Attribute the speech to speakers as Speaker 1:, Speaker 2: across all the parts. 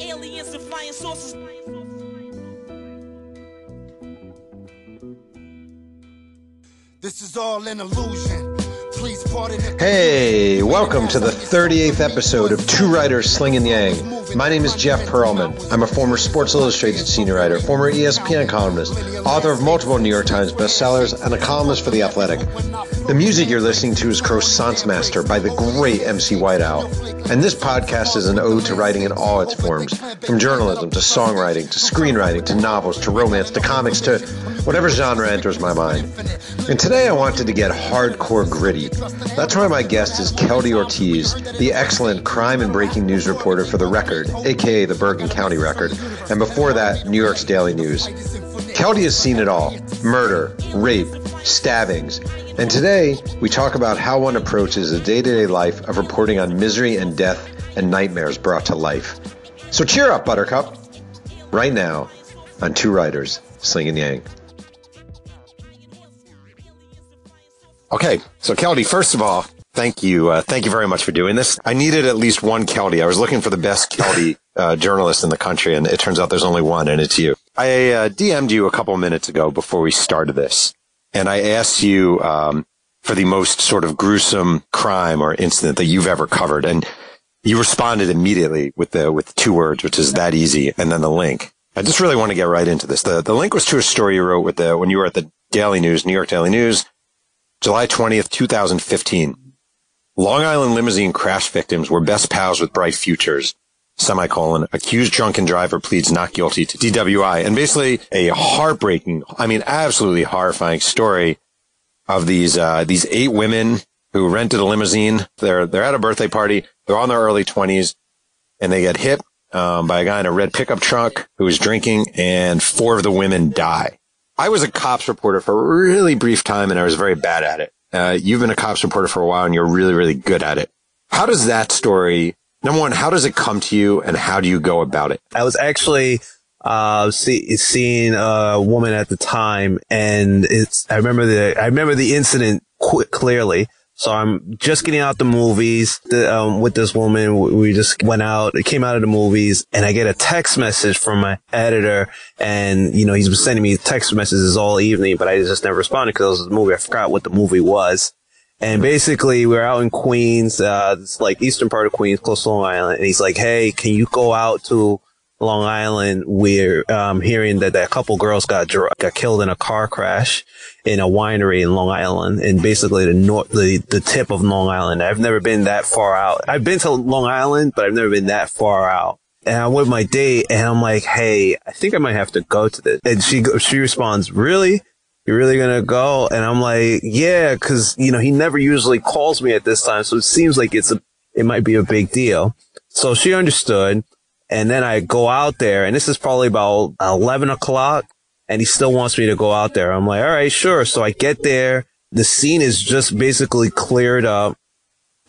Speaker 1: Aliens and flying saucers.
Speaker 2: This is all an illusion. Please pardon
Speaker 3: Hey, welcome to the 38th episode of Two Writers Slinging Yang. My name is Jeff Pearlman. I'm a former Sports Illustrated senior writer, former ESPN columnist, author of multiple New York Times bestsellers, and a columnist for The Athletic. The music you're listening to is Croissant's Master by the great MC Whiteout. And this podcast is an ode to writing in all its forms, from journalism to songwriting to screenwriting to novels to romance to comics to whatever genre enters my mind. And today I wanted to get hardcore gritty. That's why my guest is Keldy Ortiz, the excellent crime and breaking news reporter for The Record, aka the Bergen County Record, and before that, New York's Daily News. Keldy has seen it all murder, rape, stabbings. And today, we talk about how one approaches the day to day life of reporting on misery and death and nightmares brought to life. So cheer up, Buttercup. Right now, on Two Writers, Slinging Yang. Okay, so Keldy, first of all, thank you, uh, thank you very much for doing this. I needed at least one Keldy. I was looking for the best Keldy uh, journalist in the country, and it turns out there's only one, and it's you. I uh, DM'd you a couple minutes ago before we started this, and I asked you um, for the most sort of gruesome crime or incident that you've ever covered, and you responded immediately with the with two words, which is that easy, and then the link. I just really want to get right into this. The the link was to a story you wrote with the when you were at the Daily News, New York Daily News. July 20th, 2015. Long Island limousine crash victims were best pals with bright futures. Semicolon, accused drunken driver pleads not guilty to DWI. And basically a heartbreaking, I mean, absolutely horrifying story of these, uh, these eight women who rented a limousine. They're, they're at a birthday party. They're on their early twenties and they get hit, um, by a guy in a red pickup truck who was drinking and four of the women die. I was a cops reporter for a really brief time and I was very bad at it. Uh, you've been a cops reporter for a while and you're really, really good at it. How does that story, number one, how does it come to you and how do you go about it?
Speaker 4: I was actually uh see, seeing a woman at the time and it's I remember the I remember the incident qu- clearly. So I'm just getting out the movies um, with this woman. We- just went out, it came out of the movies and I get a text message from my editor and, you know, he's been sending me text messages all evening, but I just never responded because it was a movie. I forgot what the movie was. And basically, we are out in Queens, uh, it's like eastern part of Queens, close to Long Island. And he's like, Hey, can you go out to Long Island? We're, um, hearing that, that a couple girls got, dr- got killed in a car crash in a winery in Long Island and basically the north, the, the tip of Long Island. I've never been that far out. I've been to Long Island, but I've never been that far out. And I'm with my date and I'm like, Hey, I think I might have to go to this. And she, she responds, really? You're really gonna go? And I'm like, yeah, cause, you know, he never usually calls me at this time. So it seems like it's a, it might be a big deal. So she understood. And then I go out there and this is probably about 11 o'clock and he still wants me to go out there. I'm like, all right, sure. So I get there. The scene is just basically cleared up.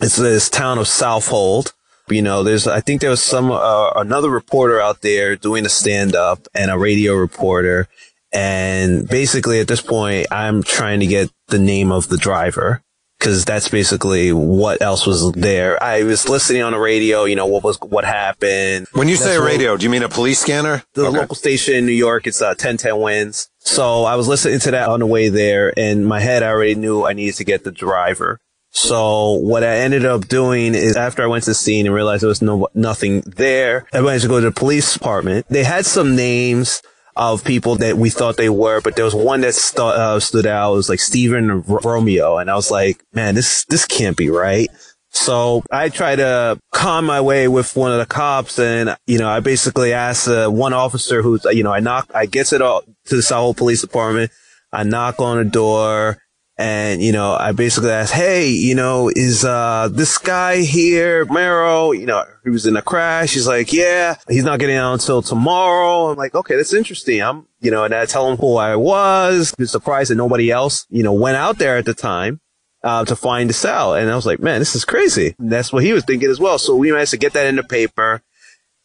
Speaker 4: It's this town of Southold. You know, there's, I think there was some, uh, another reporter out there doing a stand up and a radio reporter. And basically at this point, I'm trying to get the name of the driver because that's basically what else was there. I was listening on the radio, you know, what was, what happened.
Speaker 3: When you
Speaker 4: That's
Speaker 3: say radio, do you mean a police scanner?
Speaker 4: the
Speaker 3: Okay.
Speaker 4: local station in New York. It's uh, 1010 WINS. So I was listening to that on the way there and my head, I already knew I needed to get the driver. So what I ended up doing is after I went to the scene and realized there was no, nothing there, I went to go to the police department. They had some names of people that we thought they were, but there was one that stu- uh, stood out. It was like Stephen R- Romeo. And I was like, man, this, this can't be right. So I try to calm my way with one of the cops and, you know, I basically asked uh, one officer who's, you know, I knock, I gets it all to the South Police Department. I knock on the door and, you know, I basically asked, Hey, you know, is, uh, this guy here, Mero, you know, he was in a crash. He's like, yeah, he's not getting out until tomorrow. I'm like, okay, that's interesting. I'm, you know, and I tell him who I was. He's surprised that nobody else, you know, went out there at the time uh, to find this out. And I was like, man, this is crazy. And that's what he was thinking as well. So we managed to get that in the paper.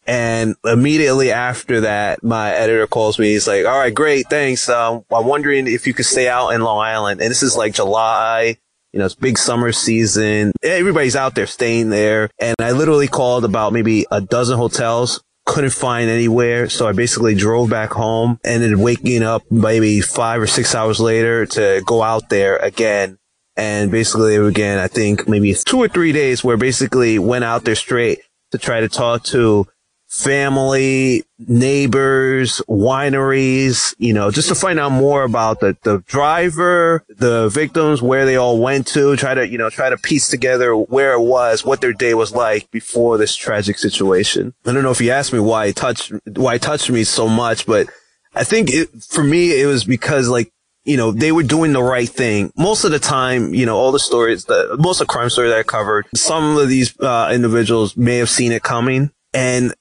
Speaker 4: And immediately after that, my editor calls me. He's like, all right, great. Thanks. Um, I'm wondering if you could stay out in Long Island. And this is like July. You know, it's big summer season. Everybody's out there staying there. And I literally called about maybe a dozen hotels couldn't find anywhere. So I basically drove back home, ended waking up maybe five or six hours later to go out there again. And basically again, I think maybe two or three days where basically went out there straight to try to talk to family, neighbors, wineries, you know, just to find out more about the, the driver, the victims, where they all went to, try to, you know, try to piece together where it was, what their day was like before this tragic situation. I don't know if you asked me why it touched, why it touched me so much, but I think it, for me, it was because like, you know, they were doing the right thing. Most of the time, you know, all the stories, the, most of the crime stories that I covered, some of these, uh, individuals may have seen it coming. And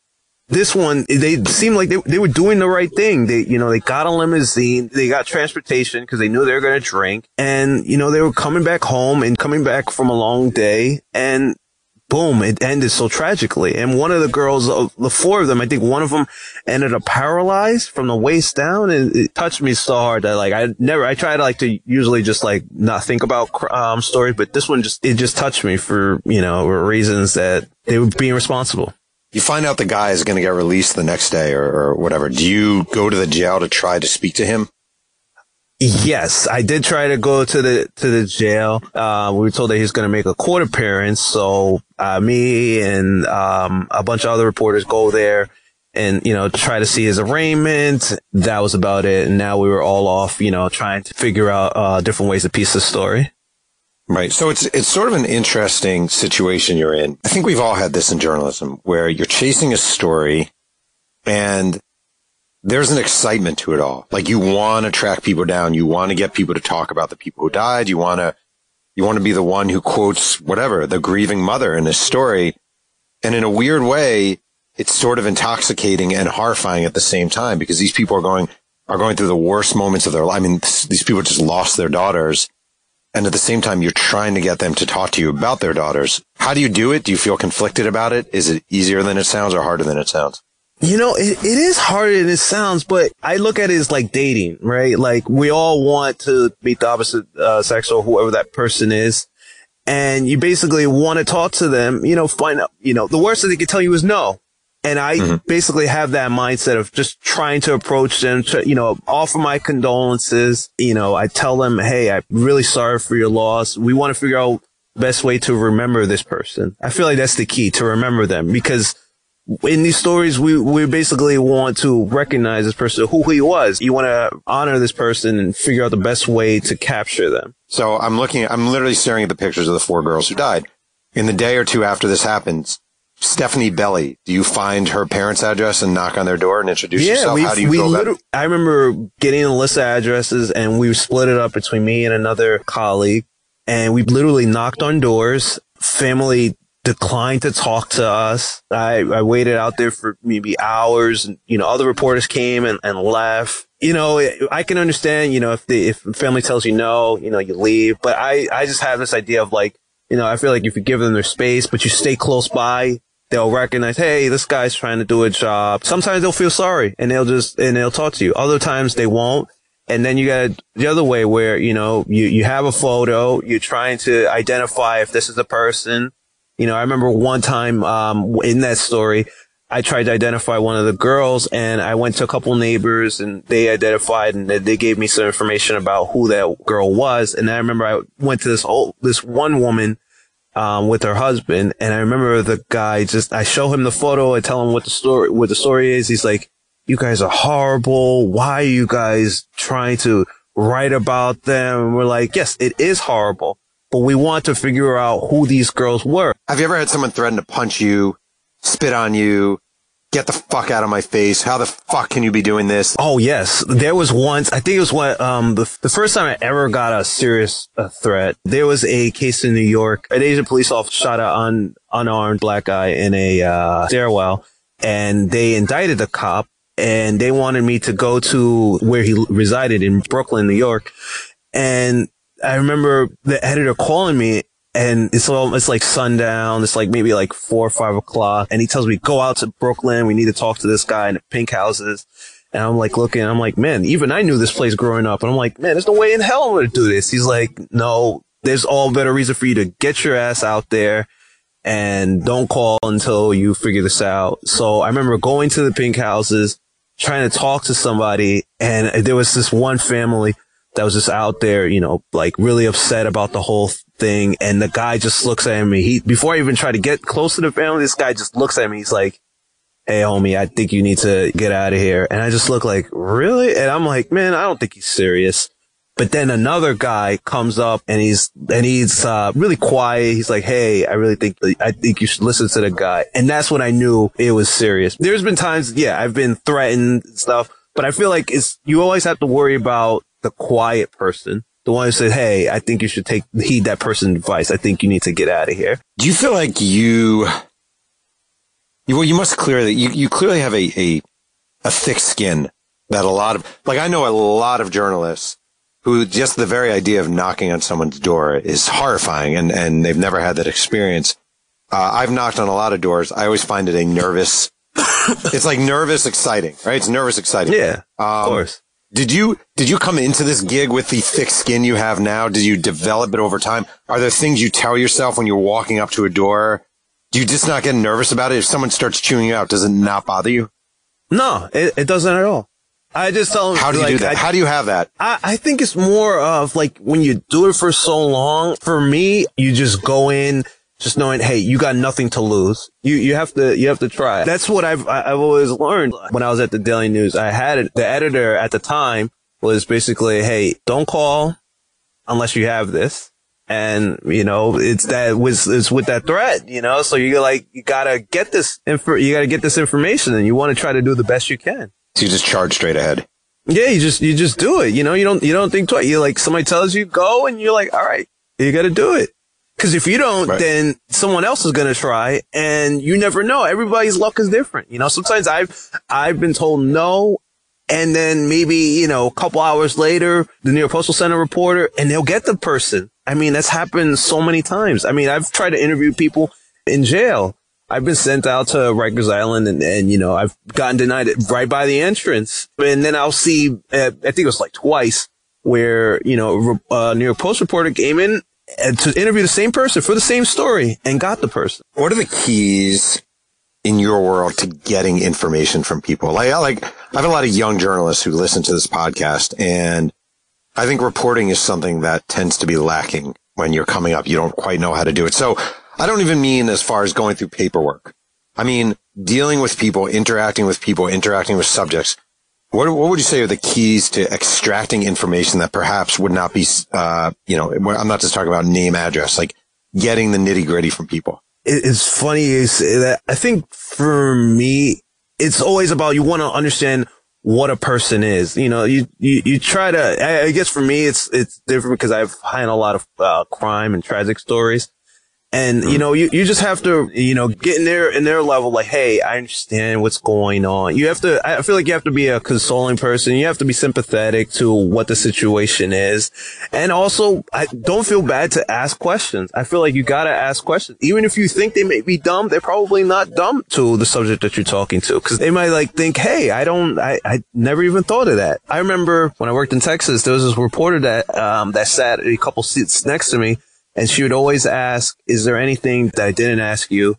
Speaker 4: this one, they seemed like they, they were doing the right thing. They, you know, they got a limousine, they got transportation because they knew they were going to drink. And, you know, they were coming back home and coming back from a long day and boom, it ended so tragically. And one of the girls, uh, the four of them, I think one of them ended up paralyzed from the waist down and it touched me so hard that like I never, I try to like to usually just like not think about, um, stories, but this one just, it just touched me for, you know, reasons that they were being responsible
Speaker 3: you find out the guy is going to get released the next day or, or, whatever. Do you go to the jail to try to speak to him?
Speaker 4: Yes, I did try to go to the to the jail. Uh, we were told that he's going to make a court appearance, so uh, me and um, a bunch of other reporters go there and you know try to see his arraignment. That was about it. And now we were all off, you know, trying to figure out uh, different ways to piece the story.
Speaker 3: Right. So it's it's sort of an interesting situation you're in. I think we've all had this in journalism where you're chasing a story and there's an excitement to it all. Like you want to track people down, you want to get people to talk about the people who died, you want to you want to be the one who quotes whatever, the grieving mother in this story. And in a weird way, it's sort of intoxicating and horrifying at the same time because these people are going are going through the worst moments of their life. I mean, these people just lost their daughters and at the same time you're trying to get them to talk to you about their daughters. How do you do it? Do you feel conflicted about it? Is it easier than it sounds or harder than it sounds?
Speaker 4: You know, it, it is harder than it sounds, but I look at it as like dating, right? Like we all want to meet the opposite uh, sex or whoever that person is. And you basically want to talk to them, you know, find out, you know, the worst that they can tell you is no. And I mm-hmm. basically have that mindset of just trying to approach them, to, you know, offer my condolences. You know, I tell them, Hey, I'm really sorry for your loss. We want to figure out best way to remember this person. I feel like that's the key to remember them because in these stories, we, we basically want to recognize this person, who he was. You want to honor this person and figure out the best way to capture them.
Speaker 3: So I'm looking, I'm literally staring at the pictures of the four girls who died. In the day or two after this happens, Stephanie Belli, do you find her parents' address and knock on their door and introduce
Speaker 4: yeah,
Speaker 3: yourself? How do you we go about it?
Speaker 4: I remember getting a list of addresses and we split it up between me and another colleague. And we literally knocked on doors. Family declined to talk to us. I, I waited out there for maybe hours and, you know, other reporters came and, and left. You know, I can understand, you know, if the, if family tells you no, you know, you leave. But I, I just have this idea of like, you know, I feel like if you give them their space, but you stay close by, they'll recognize, hey, this guy's trying to do a job. Sometimes they'll feel sorry and they'll just, and they'll talk to you. Other times they won't. And then you got the other way where, you know, you, you have a photo, you're trying to identify if this is the person. You know, I remember one time, um, in that story, I tried to identify one of the girls and I went to a couple neighbors and they identified and they gave me some information about who that girl was. And I remember I went to this old, this one woman um, with her husband. And I remember the guy just, I show him the photo. I tell him what the story, what the story is. He's like, you guys are horrible. Why are you guys trying to write about them? And we're like, yes, it is horrible, but we want to figure out who these girls were.
Speaker 3: Have you ever had someone threaten to punch you, spit on you, get the fuck out of my face. How the fuck can you be doing this?
Speaker 4: Oh, yes. There was once, I think it was what, um, the, the first time I ever got a serious uh, threat. There was a case in New York. An Asian police officer shot an un, unarmed black guy in a, uh, stairwell and they indicted the cop and they wanted me to go to where he resided in Brooklyn, New York. And I remember the editor calling me and it's it's like sundown. It's like maybe like four or five o'clock. And he tells me, go out to Brooklyn. We need to talk to this guy in the pink houses. And I'm like looking, I'm like, man, even I knew this place growing up. And I'm like, man, there's no way in hell I'm going to do this. He's like, no, there's all better reason for you to get your ass out there and don't call until you figure this out. So I remember going to the pink houses, trying to talk to somebody, and there was this one family that was just out there, you know, like really upset about the whole thing. And the guy just looks at me. He, before I even try to get close to the family, this guy just looks at me. He's like, Hey, homie, I think you need to get out of here. And I just look like, really? And I'm like, man, I don't think he's serious. But then another guy comes up and he's, and he's, uh, really quiet. He's like, Hey, I really think, I think you should listen to the guy. And that's when I knew it was serious. There's been times, yeah, I've been threatened and stuff, but I feel like it's, you always have to worry about the quiet person. The one who said, Hey, I think you should take, heed that person's advice. I think you need to get out of here.
Speaker 3: Do you feel like you, you well, you must clearly, you, you clearly have a, a, a thick skin that a lot of, like I know a lot of journalists who just the very idea of knocking on someone's door is horrifying and, and they've never had that experience. Uh, I've knocked on a lot of doors. I always find it a nervous, it's like nervous, exciting, right? It's nervous, exciting.
Speaker 4: Yeah.
Speaker 3: Um,
Speaker 4: of course.
Speaker 3: Did you, did you come into this gig with the thick skin you have now? Did you develop it over time? Are there things you tell yourself when you're walking up to a door? Do you just not get nervous about it? If someone starts chewing you out, does it not bother you?
Speaker 4: No, it, it doesn't at all. I just tell them.
Speaker 3: How do you
Speaker 4: like,
Speaker 3: do that?
Speaker 4: I,
Speaker 3: How do you have that?
Speaker 4: I, I think it's more of like when you do it for so long. For me, you just go in just knowing, hey, you got nothing to lose. You you have to you have to try. That's what I've I've always learned when I was at the Daily News. I had it, the editor at the time was basically, hey, don't call unless you have this. And, you know, it's that was, it's with that threat, you know, so you're like, you gotta get this info, you gotta get this information and you want to try to do the best you can.
Speaker 3: So you just charge straight ahead.
Speaker 4: Yeah, you just you just do it. You know, you don't you don't think twice. You like somebody tells you go, and you're like, all right, you got to do it. Because if you don't,
Speaker 3: Right.
Speaker 4: then someone else is gonna try, and you never know. Everybody's luck is different. You know, sometimes I've I've been told no, and then maybe you know a couple hours later, the New York Postal Center reporter, and they'll get the person. I mean, that's happened so many times. I mean, I've tried to interview people in jail. I've been sent out to Rikers Island and, and, you know, I've gotten denied it right by the entrance. And then I'll see, uh, I think it was like twice where, you know, a New York Post reporter came in uh, to interview the same person for the same story and got the person.
Speaker 3: What are the keys in your world to getting information from people? Like, I like, I have a lot of young journalists who listen to this podcast and I think reporting is something that tends to be lacking when you're coming up. You don't quite know how to do it. So I don't even mean as far as going through paperwork. I mean, dealing with people, interacting with people, interacting with subjects. What, what would you say are the keys to extracting information that perhaps would not be, uh, you know, I'm not just talking about name, address, like getting the nitty gritty from people.
Speaker 4: It's funny you say that. I think for me, it's always about you want to understand what a person is. You know, you, you, you try to, I, guess for me, it's, it's different because I've had a lot of uh, crime and tragic stories. And, you know, you, you just have to, you know, get in their, in their level, like, Hey, I understand what's going on. You have to, I feel like you have to be a consoling person. You have to be sympathetic to what the situation is. And also, I don't feel bad to ask questions. I feel like you gotta ask questions. Even if you think they may be dumb, they're probably not dumb to the subject that you're talking to. Cause they might like think, Hey, I don't, I, I never even thought of that. I remember when I worked in Texas, there was this reporter that, um, that sat a couple seats next to me and she would always ask, is there anything that I didn't ask you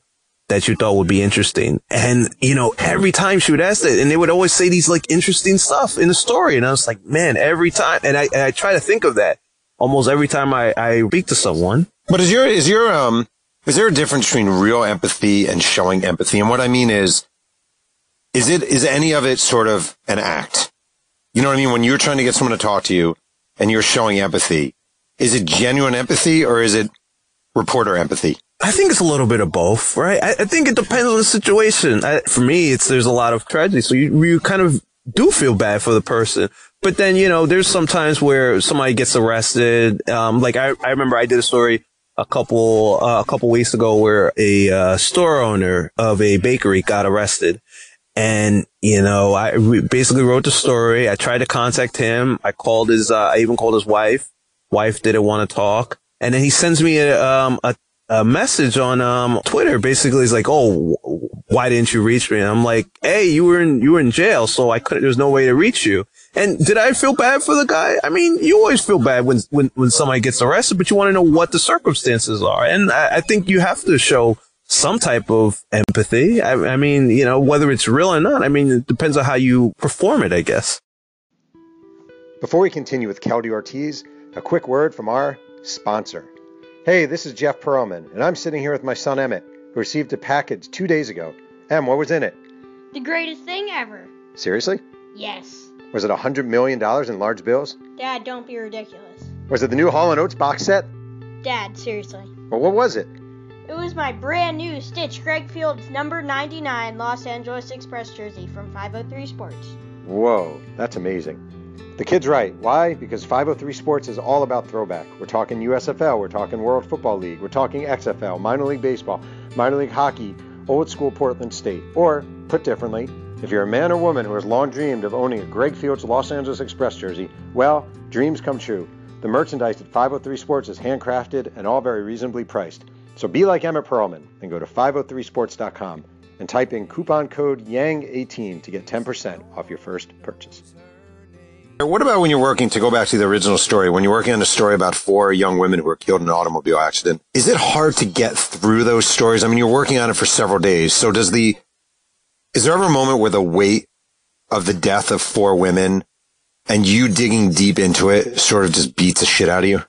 Speaker 4: that you thought would be interesting? And, you know, every time she would ask that, and they would always say these like interesting stuff in the story. And I was like, man, every time. And I, and I try to think of that almost every time I, I speak to someone.
Speaker 3: But is your is your um is there a difference between real empathy and showing empathy? And what I mean is, is it is any of it sort of an act? You know what I mean? When you're trying to get someone to talk to you and you're showing empathy, is it genuine empathy or is it reporter empathy?
Speaker 4: I think it's a little bit of both, right? I, I think it depends on the situation. I, for me, it's there's a lot of tragedy, so you you kind of do feel bad for the person. But then you know, there's sometimes where somebody gets arrested. Um, like I I remember I did a story a couple uh, a couple weeks ago where a uh, store owner of a bakery got arrested. And, you know, I basically wrote the story. I tried to contact him. I called his, uh, I even called his wife. Wife didn't want to talk. And then he sends me a, um, a, a message on, um, Twitter. Basically, he's like, Oh, why didn't you reach me? And I'm like, Hey, you were in, you were in jail. So I couldn't, there was no way to reach you. And did I feel bad for the guy? I mean, you always feel bad when, when, when somebody gets arrested, but you want to know what the circumstances are. And I, I think you have to show some type of empathy. I, I mean, you know, whether it's real or not, I mean, it depends on how you perform it, I guess.
Speaker 3: Before we continue with Keldy Ortiz, a quick word from our sponsor. Hey, this is Jeff Pearlman, and I'm sitting here with my son Emmett, who received a package two days ago. Em, what was in it?
Speaker 1: The greatest thing ever.
Speaker 3: Seriously?
Speaker 1: Yes.
Speaker 3: Was it a $100 million in large bills?
Speaker 1: Dad, don't be ridiculous.
Speaker 3: Was it the new Hall & Oates box set?
Speaker 1: Dad, seriously.
Speaker 3: Well, what was it?
Speaker 1: It was my brand new Stitch Greg Fields number 99 Los Angeles Express jersey from 503 Sports.
Speaker 3: Whoa, that's amazing. The kid's right. Why? Because 503 Sports is all about throwback. We're talking USFL, we're talking World Football League, we're talking XFL, minor league baseball, minor league hockey, old school Portland State. Or, put differently, if you're a man or woman who has long dreamed of owning a Greg Fields Los Angeles Express jersey, well, dreams come true. The merchandise at 503 Sports is handcrafted and all very reasonably priced. So be like Emmett Pearlman and go to 503sports.com and type in coupon code YANG18 to get 10% off your first purchase. What about when you're working, to go back to the original story, when you're working on a story about four young women who were killed in an automobile accident? Is it hard to get through those stories? I mean, you're working on it for several days. So does the, is there ever a moment where the weight of the death of four women and you digging deep into it sort of just beats the shit out of you?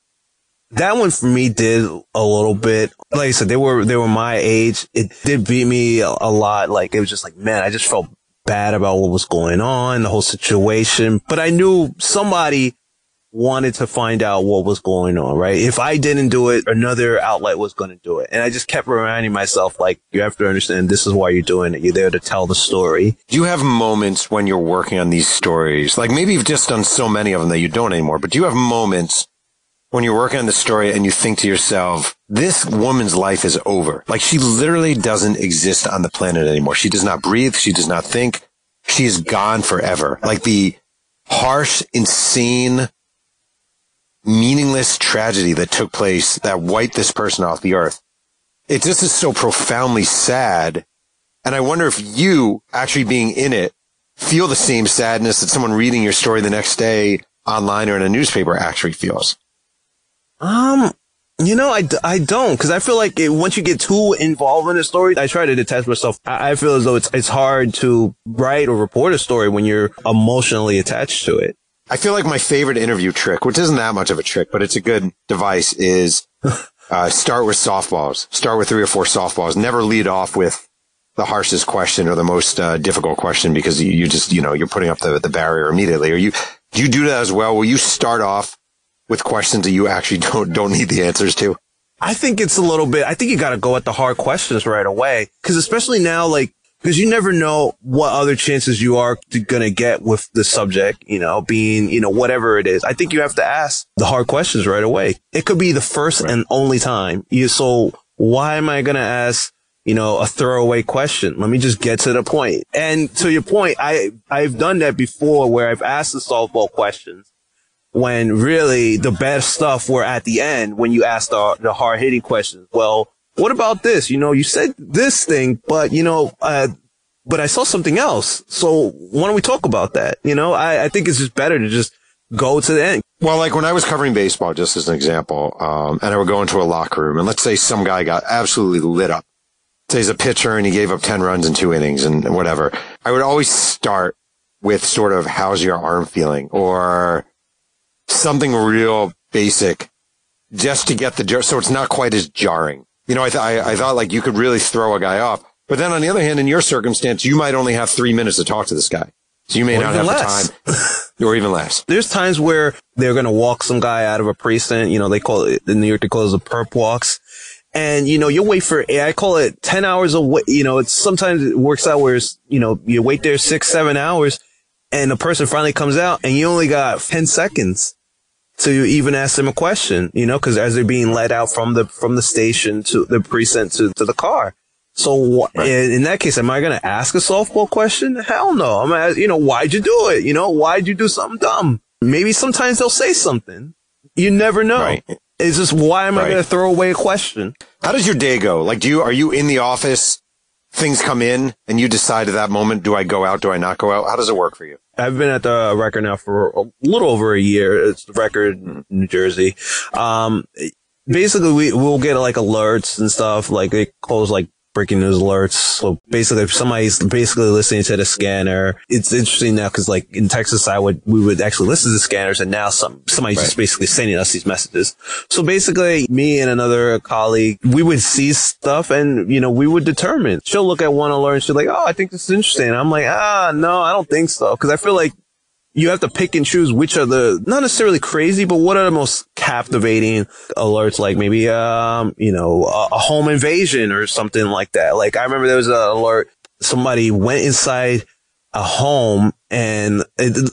Speaker 4: That one for me did a little bit. Like I said, they were, they were my age. It did beat me a, a lot. Like it was just like, man, I just felt bad about what was going on, the whole situation. But I knew somebody wanted to find out what was going on, right? If I didn't do it, another outlet was going to do it. And I just kept reminding myself, like, you have to understand this is why you're doing it. You're there to tell the story.
Speaker 3: Do you have moments when you're working on these stories? Like maybe you've just done so many of them that you don't anymore, but do you have moments when you're working on the story and you think to yourself, this woman's life is over. Like she literally doesn't exist on the planet anymore. She does not breathe. She does not think. She is gone forever. Like the harsh, insane, meaningless tragedy that took place that wiped this person off the earth. It just is so profoundly sad. And I wonder if you actually being in it feel the same sadness that someone reading your story the next day online or in a newspaper actually feels.
Speaker 4: Um, you know, I, I don't, because I feel like it, once you get too involved in a story, I try to detach myself. I, I feel as though it's it's hard to write or report a story when you're emotionally attached to it.
Speaker 3: I feel like my favorite interview trick, which isn't that much of a trick, but it's a good device, is uh, start with softballs. Start with three or four softballs. Never lead off with the harshest question or the most uh, difficult question because you, you just, you know, you're putting up the, the barrier immediately. Or you, do you do that as well? Will you start off with questions that you actually don't don't need the answers to?
Speaker 4: I think it's a little bit. I think you got to go at the hard questions right away because especially now, like because you never know what other chances you are going to get with the subject, you know, being, you know, whatever it is. I think you have to ask the hard questions right away. It could be the first right. and only time. You, so why am I going to ask, you know, a throwaway question? Let me just get to the point. And to your point, I, I've done that before where I've asked the softball questions when really the best stuff were at the end when you asked the, the hard hitting questions. Well, what about this? You know, you said this thing, but you know, uh, but I saw something else. So why don't we talk about that? You know, I, I think it's just better to just go to the end.
Speaker 3: Well, like when I was covering baseball, just as an example, um, and I would go into a locker room and let's say some guy got absolutely lit up. Say he's a pitcher and he gave up 10 runs in two innings and whatever. I would always start with sort of, how's your arm feeling? Or, something real basic just to get the jar. So it's not quite as jarring. You know, I, th- I, I thought like you could really throw a guy off. But then on the other hand, in your circumstance, you might only have three minutes to talk to this guy. So you may or not have less. the time or even less.
Speaker 4: There's times where they're going to walk some guy out of a precinct. You know, they call it in New York, they call it the perp walks. And, you know, you wait for, I call it 10 hours of wait. You know, it's sometimes it works out where it's, you know, you wait there six, seven hours and the person finally comes out and you only got 10 seconds to even ask them a question, you know, because as they're being led out from the from the station to the precinct to, to the car. So right. in, in, that case, am I going to ask a softball question? Hell no. I'm gonna, you know, why'd you do it? You know, why'd you do something dumb? Maybe sometimes they'll say something. You never know. Right. It's just why am right. I going to throw away a question?
Speaker 3: How does your day go? Like, do you are you in the office? Things come in, and you decide at that moment: do I go out? Do I not go out? How does it work for you?
Speaker 4: I've been at the record now for a little over a year. It's the record in New Jersey. Um, basically we, we'll get like alerts and stuff. Like they close like breaking news alerts. So basically, if somebody's basically listening to the scanner, it's interesting now because like in Texas, I would, we would actually listen to the scanners and now some, somebody's
Speaker 3: Right.
Speaker 4: just basically sending us these messages. So basically me and another colleague, we would see stuff and, you know, we would determine. She'll look at one alert and she's like, Oh, I think this is interesting. I'm like, ah, no, I don't think so. Cause I feel like you have to pick and choose which are the not necessarily crazy, but what are the most captivating alerts? Like maybe, um, you know, a, a home invasion or something like that. Like I remember there was an alert. Somebody went inside a home and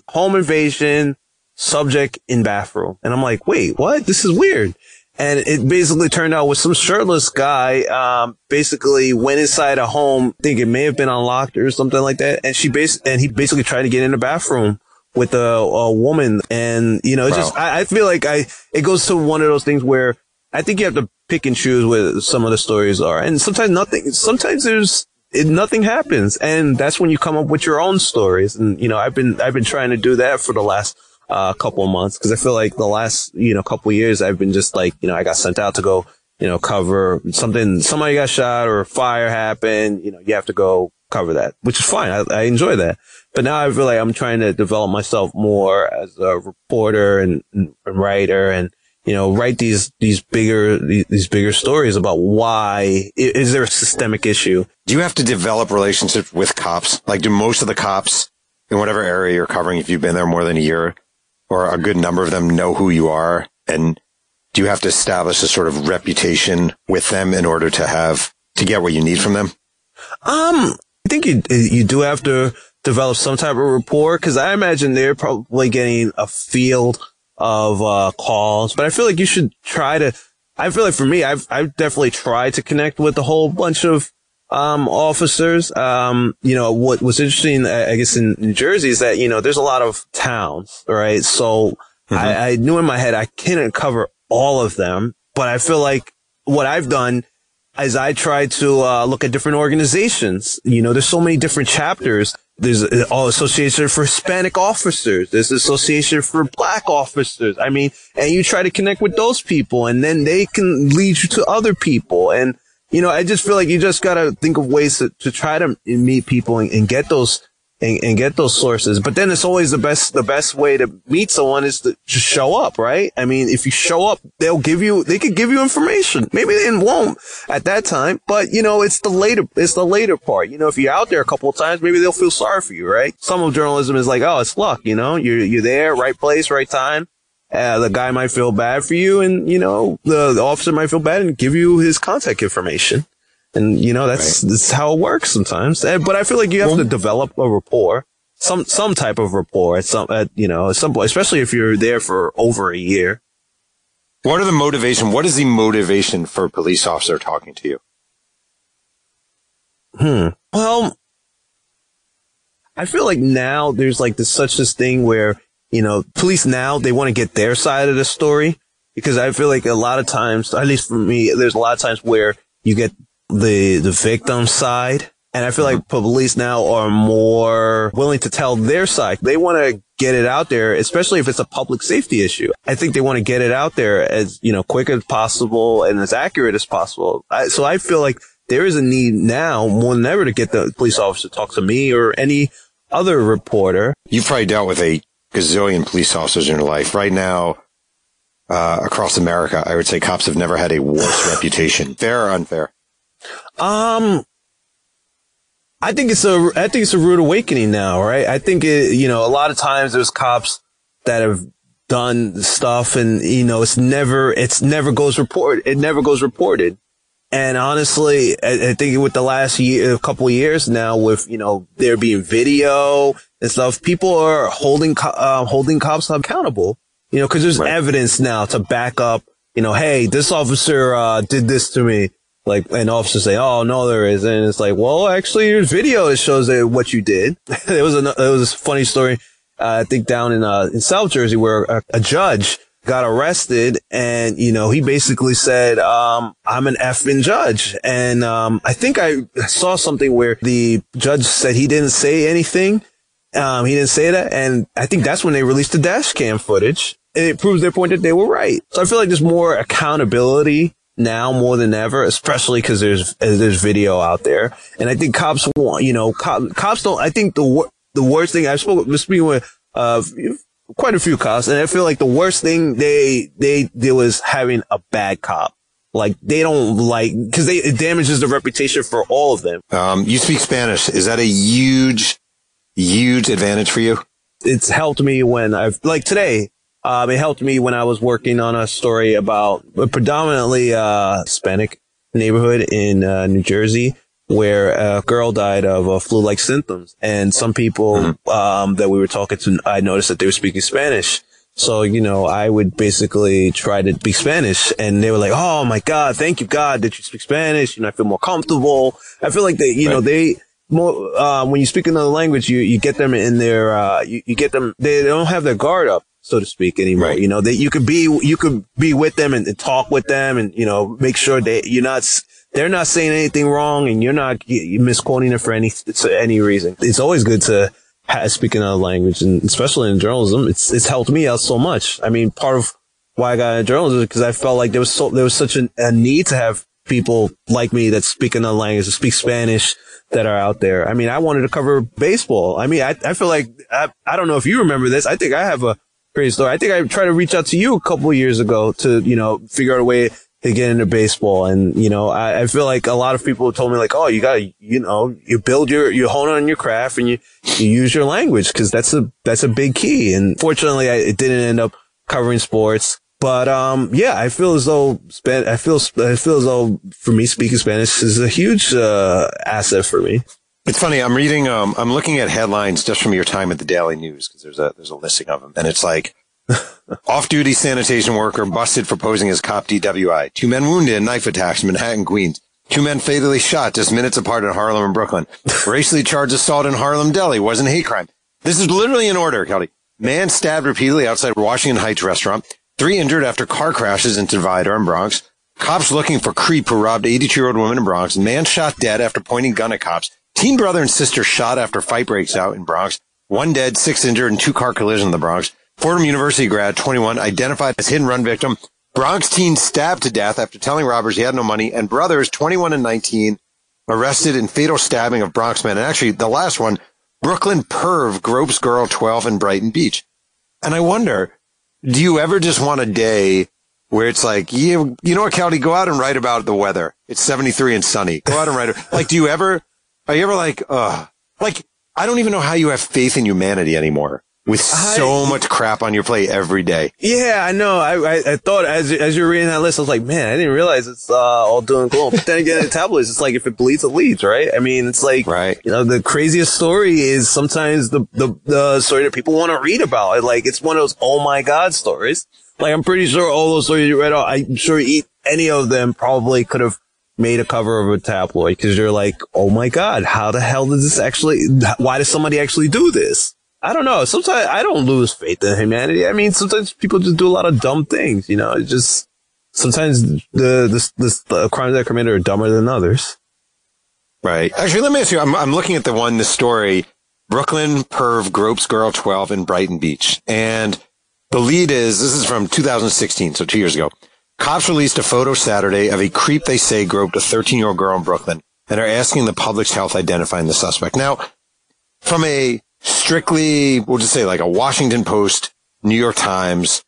Speaker 4: home invasion subject in bathroom. And I'm like, wait, what? This is weird. And it basically turned out with some shirtless guy, um, basically went inside a home, think it may have been unlocked or something like that. And she bas- and he basically tried to get in the bathroom with a, a woman. And, you know, it's just, I, I feel like I, it goes to one of those things where I think you have to pick and choose where some of the stories are. And sometimes nothing, sometimes there's, it, nothing happens. And that's when you come up with your own stories. And, you know, I've been, I've been trying to do that for the last, uh, couple of months because I feel like the last, you know, couple of years I've been just like, you know, I got sent out to go, you know, cover something, somebody got shot or a fire happened, you know, you have to go cover that, which is fine. I, I enjoy that. But now I feel like I'm trying to develop myself more as a reporter and, and writer and, you know, write these, these bigger, these, these bigger stories about why is there a systemic issue?
Speaker 3: Do you have to develop relationships with cops? Like, do most of the cops in whatever area you're covering, if you've been there more than a year, or a good number of them know who you are? And do you have to establish a sort of reputation with them in order to have, to get what you need from them?
Speaker 4: Um, I think you you do have to develop some type of rapport because I imagine they're probably getting a field of uh, calls, but I feel like you should try to. I feel like for me, I've I've definitely tried to connect with a whole bunch of um officers. Um, you know what was interesting, I I guess in New Jersey is that you know there's a lot of towns, right? So I, I knew in my head I couldn't cover all of them, but I feel like what I've done as I try to uh, look at different organizations. You know, there's so many different chapters. There's uh, all association for Hispanic officers. There's association for black officers. I mean, and you try to connect with those people and then they can lead you to other people. And, you know, I just feel like you just got to think of ways to, to try to meet people and, and get those and, and get those sources. But then it's always the best, the best way to meet someone is to just show up, right? I mean, if you show up, they'll give you, they could give you information. Maybe they won't at that time, but you know, it's the later, it's the later part. You know, if you're out there a couple of times, maybe they'll feel sorry for you, right? Some of journalism is like, oh, it's luck, you know, you're, you're there, right place, right time. Uh, the guy might feel bad for you and, you know, the, the officer might feel bad and give you his contact information. And, you know, that's, that's how it works sometimes. But I feel like you have to develop a rapport, some, some type of rapport at some, at, you know, at some point, especially if you're there for over a year.
Speaker 3: What are the motivation? What is the motivation for a police officer talking to you?
Speaker 4: Hmm. Well, I feel like now there's like this such this thing where, you know, police now they want to get their side of the story because I feel like a lot of times, at least for me, there's a lot of times where you get the, the victim side. And I feel like police now are more willing to tell their side. They want to get it out there, especially if it's a public safety issue. I think they want to get it out there as, you know, quick as possible and as accurate as possible. I, so I feel like there is a need now more than ever to get the police officer to talk to me or any other reporter.
Speaker 3: You've probably dealt with a gazillion police officers in your life. Right now, uh, across America, I would say cops have never had a worse reputation. Fair or unfair?
Speaker 4: Um, I think it's a, I think it's a rude awakening now, right? I think it, you know, a lot of times there's cops that have done stuff and, you know, it's never, it's never goes report, it never goes reported. And honestly, I, I think with the last year, a couple of years now with, you know, there being video and stuff, people are holding, co- uh, holding cops accountable, you know, cause there's
Speaker 3: Right.
Speaker 4: evidence now to back up, you know, hey, this officer, uh, did this to me. Like, an officer say, oh, no, there isn't. And it's like, well, actually, there's video that shows that what you did. there was a, there was a funny story, uh, I think down in, uh, in South Jersey where a, a judge got arrested and, you know, he basically said, um, I'm an effing judge. And, um, I think I saw something where the judge said he didn't say anything. Um, he didn't say that. And I think that's when they released the dash cam footage. And it proves their point that they were right. So I feel like there's more accountability now more than ever, especially because there's there's video out there, and I think cops want you know cop, cops don't. I think the wor- the worst thing I spoke was speaking with uh quite a few cops, and I feel like the worst thing they they deal is having a bad cop. Like they don't like because they it damages the reputation for all of them.
Speaker 3: Um, you speak Spanish. Is that a huge, huge advantage for you?
Speaker 4: It's helped me when I've like today. Um, it helped me when I was working on a story about a predominantly uh, Hispanic neighborhood in uh, New Jersey where a girl died of uh, flu-like symptoms, and some people um, that we were talking to, I noticed that they were speaking Spanish. So, you know, I would basically try to speak Spanish and they were like, Oh my God, thank you God that you speak Spanish. You know, I feel more comfortable. I feel like they, you know, they, more, uh, when you speak another language, you, you get them in their, uh, you, you get them, they don't have their guard up, so to speak anymore.
Speaker 3: Right.
Speaker 4: You know, they, you could be, you could be with them and, and talk with them and, you know, make sure that you're not, they're not saying anything wrong and you're not you're misquoting it for any, any reason. It's always good to, ha- speak another language, and especially in journalism, it's it's helped me out so much. I mean, part of why I got into journalism is because I felt like there was so there was such an, a need to have people like me that speak another language, that speak Spanish, that are out there. I mean, I wanted to cover baseball. I mean, I I feel like I I don't know if you remember this. I think I have a crazy story. I think I tried to reach out to you a couple years ago to you know figure out a way to get into baseball. And, you know, I, I feel like a lot of people told me like, oh, you gotta, you know, you build your, you hone on your craft and you, you use your language because that's a, that's a big key. And fortunately, I, it didn't end up covering sports. But, um, yeah, I feel as though, I feel, I feel as though for me speaking Spanish is a huge, uh, asset for me.
Speaker 3: It's funny. I'm reading. Um, I'm looking at headlines just from your time at the Daily News because there's a there's a listing of them, and it's like off-duty sanitation worker busted for posing as cop DWI. Two men wounded in knife attacks in Manhattan, Queens. Two men fatally shot just minutes apart in Harlem and Brooklyn. Racially charged assault in Harlem, deli wasn't hate crime. This is literally in order, Keldy. Man stabbed repeatedly outside Washington Heights restaurant. Three injured after car crashes into divider in Bronx. Cops looking for creep who robbed 82 year old woman in Bronx. Man shot dead after pointing gun at cops. Teen brother and sister shot after fight breaks out in Bronx. One dead, six injured in two car collision in the Bronx. Fordham University grad, 21, identified as hit and run victim. Bronx teen stabbed to death after telling robbers he had no money. And brothers, 21 and 19, arrested in fatal stabbing of Bronx men. And actually, the last one, Brooklyn perv gropes girl 12 in Brighton Beach. And I wonder, do you ever just want a day where it's like, you, you know what, Keldy, go out and write about the weather. It's 73 and sunny. Go out and write. like, do you ever, are you ever like, uh, like, I don't even know how you have faith in humanity anymore with so
Speaker 4: I-
Speaker 3: much crap on your plate every day.
Speaker 4: Yeah, I know. I, I, I thought as as you're reading that list, I was like, man, I didn't realize it's uh, all doing cool. But then again, in tabloids, it's like if it bleeds, it leads, right? I mean, it's like,
Speaker 3: Right.
Speaker 4: you know, the craziest story is sometimes the the, the story that people want to read about. Like it's one of those oh my god stories. Like I'm pretty sure all those stories you read, I'm sure any of them probably could have made a cover of a tabloid because you're like, oh my god, how the hell does this actually? Why does somebody actually do this? I don't know. Sometimes I don't lose faith in humanity. I mean, sometimes people just do a lot of dumb things. You know, it just sometimes the the, the, the crimes that are committed are dumber than others.
Speaker 3: Right. Actually, let me ask you. I'm, I'm looking at the one, the story, Brooklyn perv gropes girl 12 in Brighton Beach. And the lead is, this is from 2016, so two years ago. Cops released a photo Saturday of a creep they say groped a 13 year old girl in Brooklyn and are asking the public's health identifying the suspect. Now, from a strictly, we'll just say like a Washington Post, New York Times,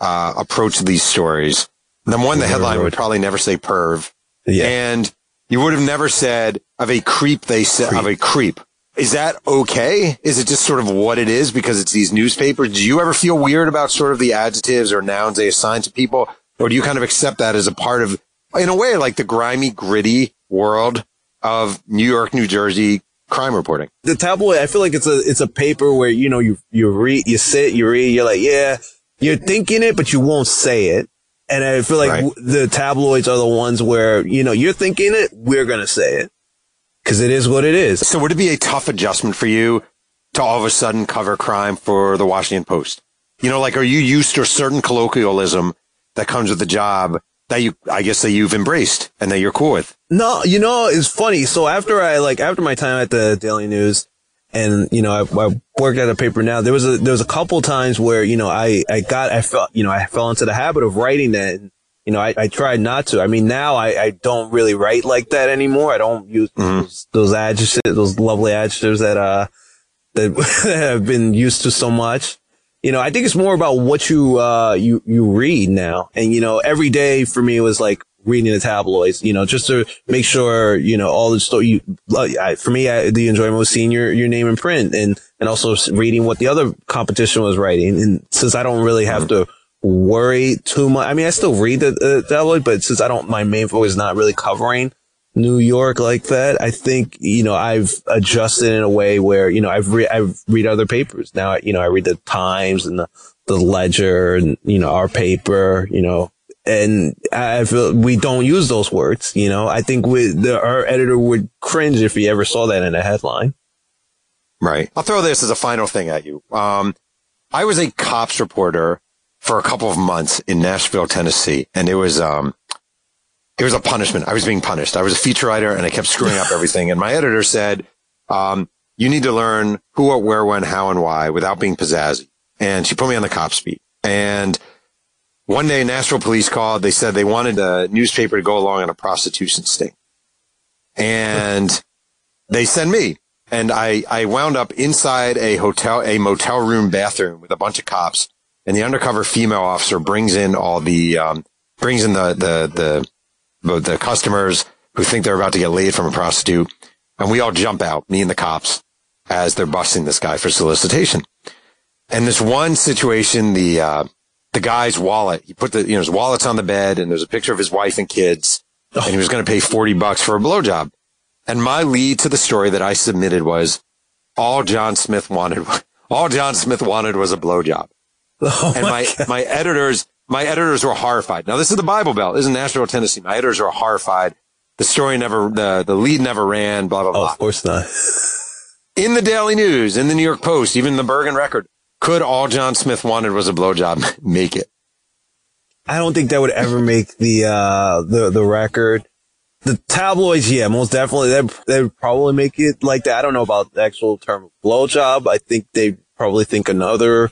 Speaker 3: uh, approach to these stories. Number one, the headline would probably never say perv.
Speaker 4: Yeah.
Speaker 3: And you would have never said of a creep, they said of a creep. Is that okay? Is it just sort of what it is because it's these newspapers? Do you ever feel weird about sort of the adjectives or nouns they assign to people? Or do you kind of accept that as a part of, in a way, like the grimy, gritty world of New York, New Jersey crime reporting?
Speaker 4: the tabloid, I feel like it's a it's a paper where you know you you read, you sit, you read, you're like, yeah, you're thinking it, but you won't say it. And I feel like
Speaker 3: Right.
Speaker 4: w- the tabloids are the ones where you know you're thinking it, we're gonna say it because it is what it is.
Speaker 3: So would it be a tough adjustment for you to all of a sudden cover crime for the Washington Post? You know, like, are you used to a certain colloquialism that comes with the job that you, I guess that you've embraced and that you're cool with?
Speaker 4: No, you know, it's funny. So after I like after my time at the Daily News, and you know, I, I worked at a paper now. There was a there was a couple times where you know I I got I felt you know I fell into the habit of writing that. And, You know, I, I tried not to. I mean, now I, I don't really write like that anymore. I don't use
Speaker 3: Mhm.
Speaker 4: those, those adjectives, those lovely adjectives that, uh, that, that have been used to so much. You know, I think it's more about what you, uh, you, you read now. And, you know, every day for me was like reading the tabloids, you know, just to make sure, you know, all the story, you, I, for me, I, the enjoyment was seeing your, your name in print and, and also reading what the other competition was writing. And since I don't really have to worry too much, I mean, I still read the uh, tabloid, but since I don't, my main focus is not really covering New York like that, I think, you know, I've adjusted in a way where, you know, I've I've read other papers. Now, you know, I read the Times and the, the Ledger and, you know, our paper, you know, and I feel we don't use those words, you know, I think we, the, our editor would cringe if he ever saw that in a headline.
Speaker 3: Right. I'll throw this as a final thing at you. Um, I was a cops reporter for a couple of months in Nashville, Tennessee, and it was, um, it was a punishment. I was being punished. I was a feature writer and I kept screwing up everything. And my editor said, um, you need to learn who, what, where, when, how, and why without being pizzazzy. And she put me on the cops beat. And one day Nashville police called. They said they wanted a newspaper to go along on a prostitution sting. And they sent me and I, I wound up inside a hotel, a motel room bathroom with a bunch of cops and the undercover female officer brings in all the, um, brings in the, the, the, the, the customers who think they're about to get laid from a prostitute. And we all jump out, me and the cops, as they're busting this guy for solicitation. And this one situation, the, uh, the guy's wallet, he put the, you know, his wallet's on the bed and there's a picture of his wife and kids and he was going to pay 40 bucks for a blowjob. And my lead to the story that I submitted was all John Smith wanted, all John Smith wanted was a blowjob.
Speaker 4: Oh
Speaker 3: And my,
Speaker 4: God.
Speaker 3: my editors, my editors were horrified. Now this is the Bible Belt. This is Nashville, Tennessee. My editors were horrified. The story never, the, the lead never ran, blah, blah,
Speaker 4: Oh,
Speaker 3: blah.
Speaker 4: of course not.
Speaker 3: In the Daily News, in the New York Post, even the Bergen Record, could all John Smith wanted was a blowjob make it?
Speaker 4: I don't think that would ever make the uh the the record. The tabloids, yeah, most definitely. They they would probably make it like that. I don't know about the actual term blowjob. I think they probably think another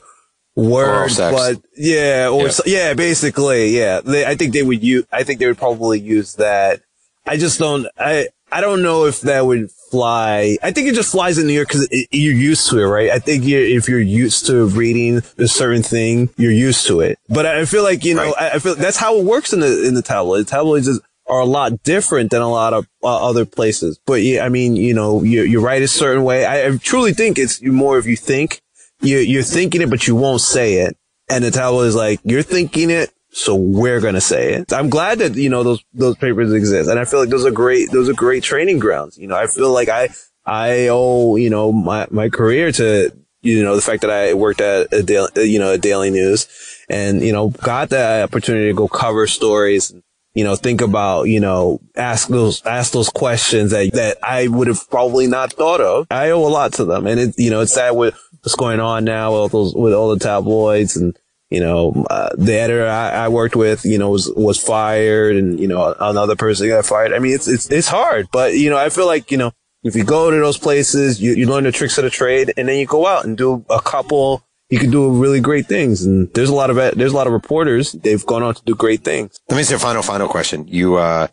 Speaker 4: word, but yeah, or
Speaker 3: Yeah.
Speaker 4: so- yeah, basically, yeah. They, I think they would use. I think they would probably use that. I just don't. I I don't know if that would fly. I think it just flies in New York because you're used to it, right? I think you if you're used to reading a certain thing, you're used to it. But I feel like you know,
Speaker 3: Right.
Speaker 4: I, I feel that's how it works in the in the tabloids. The tabloids is, are a lot different than a lot of uh, other places. But yeah, I mean, you know, you you write a certain way. I, I truly think it's more if you think you you're thinking it, but you won't say it. And the tabloid is like, you're thinking it, so we're gonna say it. I'm glad that you know those those papers exist, and I feel like those are great. Those are great training grounds. You know, I feel like I I owe you know my my career to you know the fact that I worked at a daily you know a daily news, and you know got that opportunity to go cover stories. You know, think about, you know, ask those, ask those questions that, that I would have probably not thought of. I owe a lot to them. And it, you know, it's sad with what's going on now with all those, with all the tabloids and, you know, uh, the editor I, I worked with, you know, was, was fired and, you know, another person got fired. I mean, it's, it's, it's hard, but, you know, I feel like, you know, if you go to those places, you, you learn the tricks of the trade and then you go out and do a couple, you can do really great things. And there's a lot of, there's a lot of reporters. They've gone on to do great things.
Speaker 3: Let me say a final, final question. You, uh,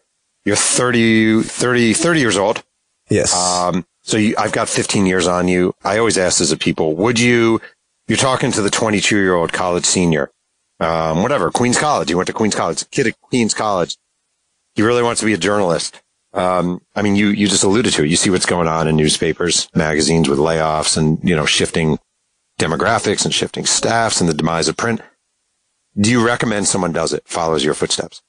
Speaker 3: you're 30, 30, 30 years old.
Speaker 4: Yes.
Speaker 3: Um, so you, I've got 15 years on you. I always ask this of people. Would you, you're talking to the 22 year old college senior, um, whatever, Queens College. You went to Queens College, kid at Queens College. He really wants to be a journalist. Um, I mean, you, you just alluded to it. You see what's going on in newspapers, magazines with layoffs and, you know, shifting demographics and shifting staffs and the demise of print. Do you recommend someone does it, follows your footsteps?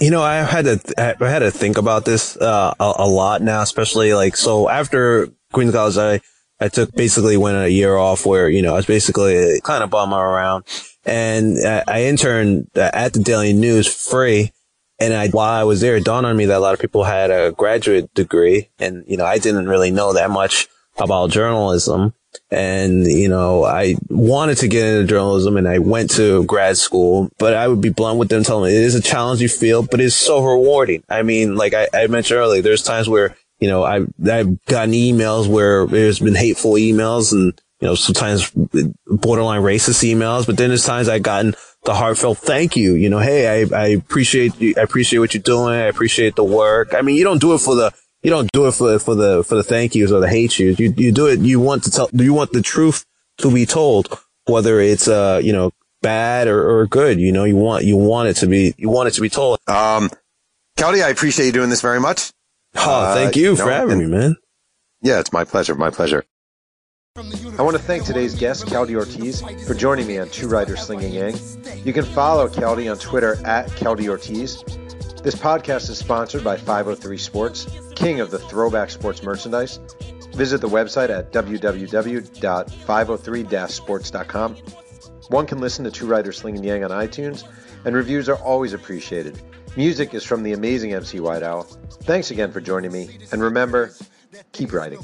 Speaker 4: You know, I had to I had to think about this uh, a, a lot now, especially like so after Queens College, I I took basically went a year off where you know I was basically kind of bummer around, and I, I interned at the Daily News free. And I, while I was there, it dawned on me that a lot of people had a graduate degree, and you know I didn't really know that much about journalism. And, you know, I wanted to get into journalism and I went to grad school, but I would be blunt with them, telling them it is a challenge you feel, but it's so rewarding. I mean, like I, I mentioned earlier, there's times where, you know, I've, I've gotten emails where there's been hateful emails and, you know, sometimes borderline racist emails, but then there's times I've gotten the heartfelt thank you. You know, hey, I, I appreciate you. I appreciate what you're doing. I appreciate the work. I mean, you don't do it for the, you don't do it for, for the, for the thank yous or the hate yous. You, you do it. You want to tell, you want the truth to be told, whether it's, uh, you know, bad or, or good. You know, you want, you want it to be, you want it to be told.
Speaker 3: Um, Keldy, I appreciate you doing this very much.
Speaker 4: Oh, thank you
Speaker 3: Uh,
Speaker 4: for
Speaker 3: no,
Speaker 4: having
Speaker 3: and-
Speaker 4: me, man.
Speaker 3: Yeah, it's my pleasure. My pleasure. I want to thank today's guest, Keldy Ortiz, for joining me on Two Writers Slinging Yang. You can follow Keldy on Twitter at Keldy Ortiz. This podcast is sponsored by 503 Sports, king of the throwback sports merchandise. Visit the website at www.503-sports.com. One can listen to Two Writers Slinging Yang on iTunes, and reviews are always appreciated. Music is from the amazing MC White Owl. Thanks again for joining me, and remember, keep riding.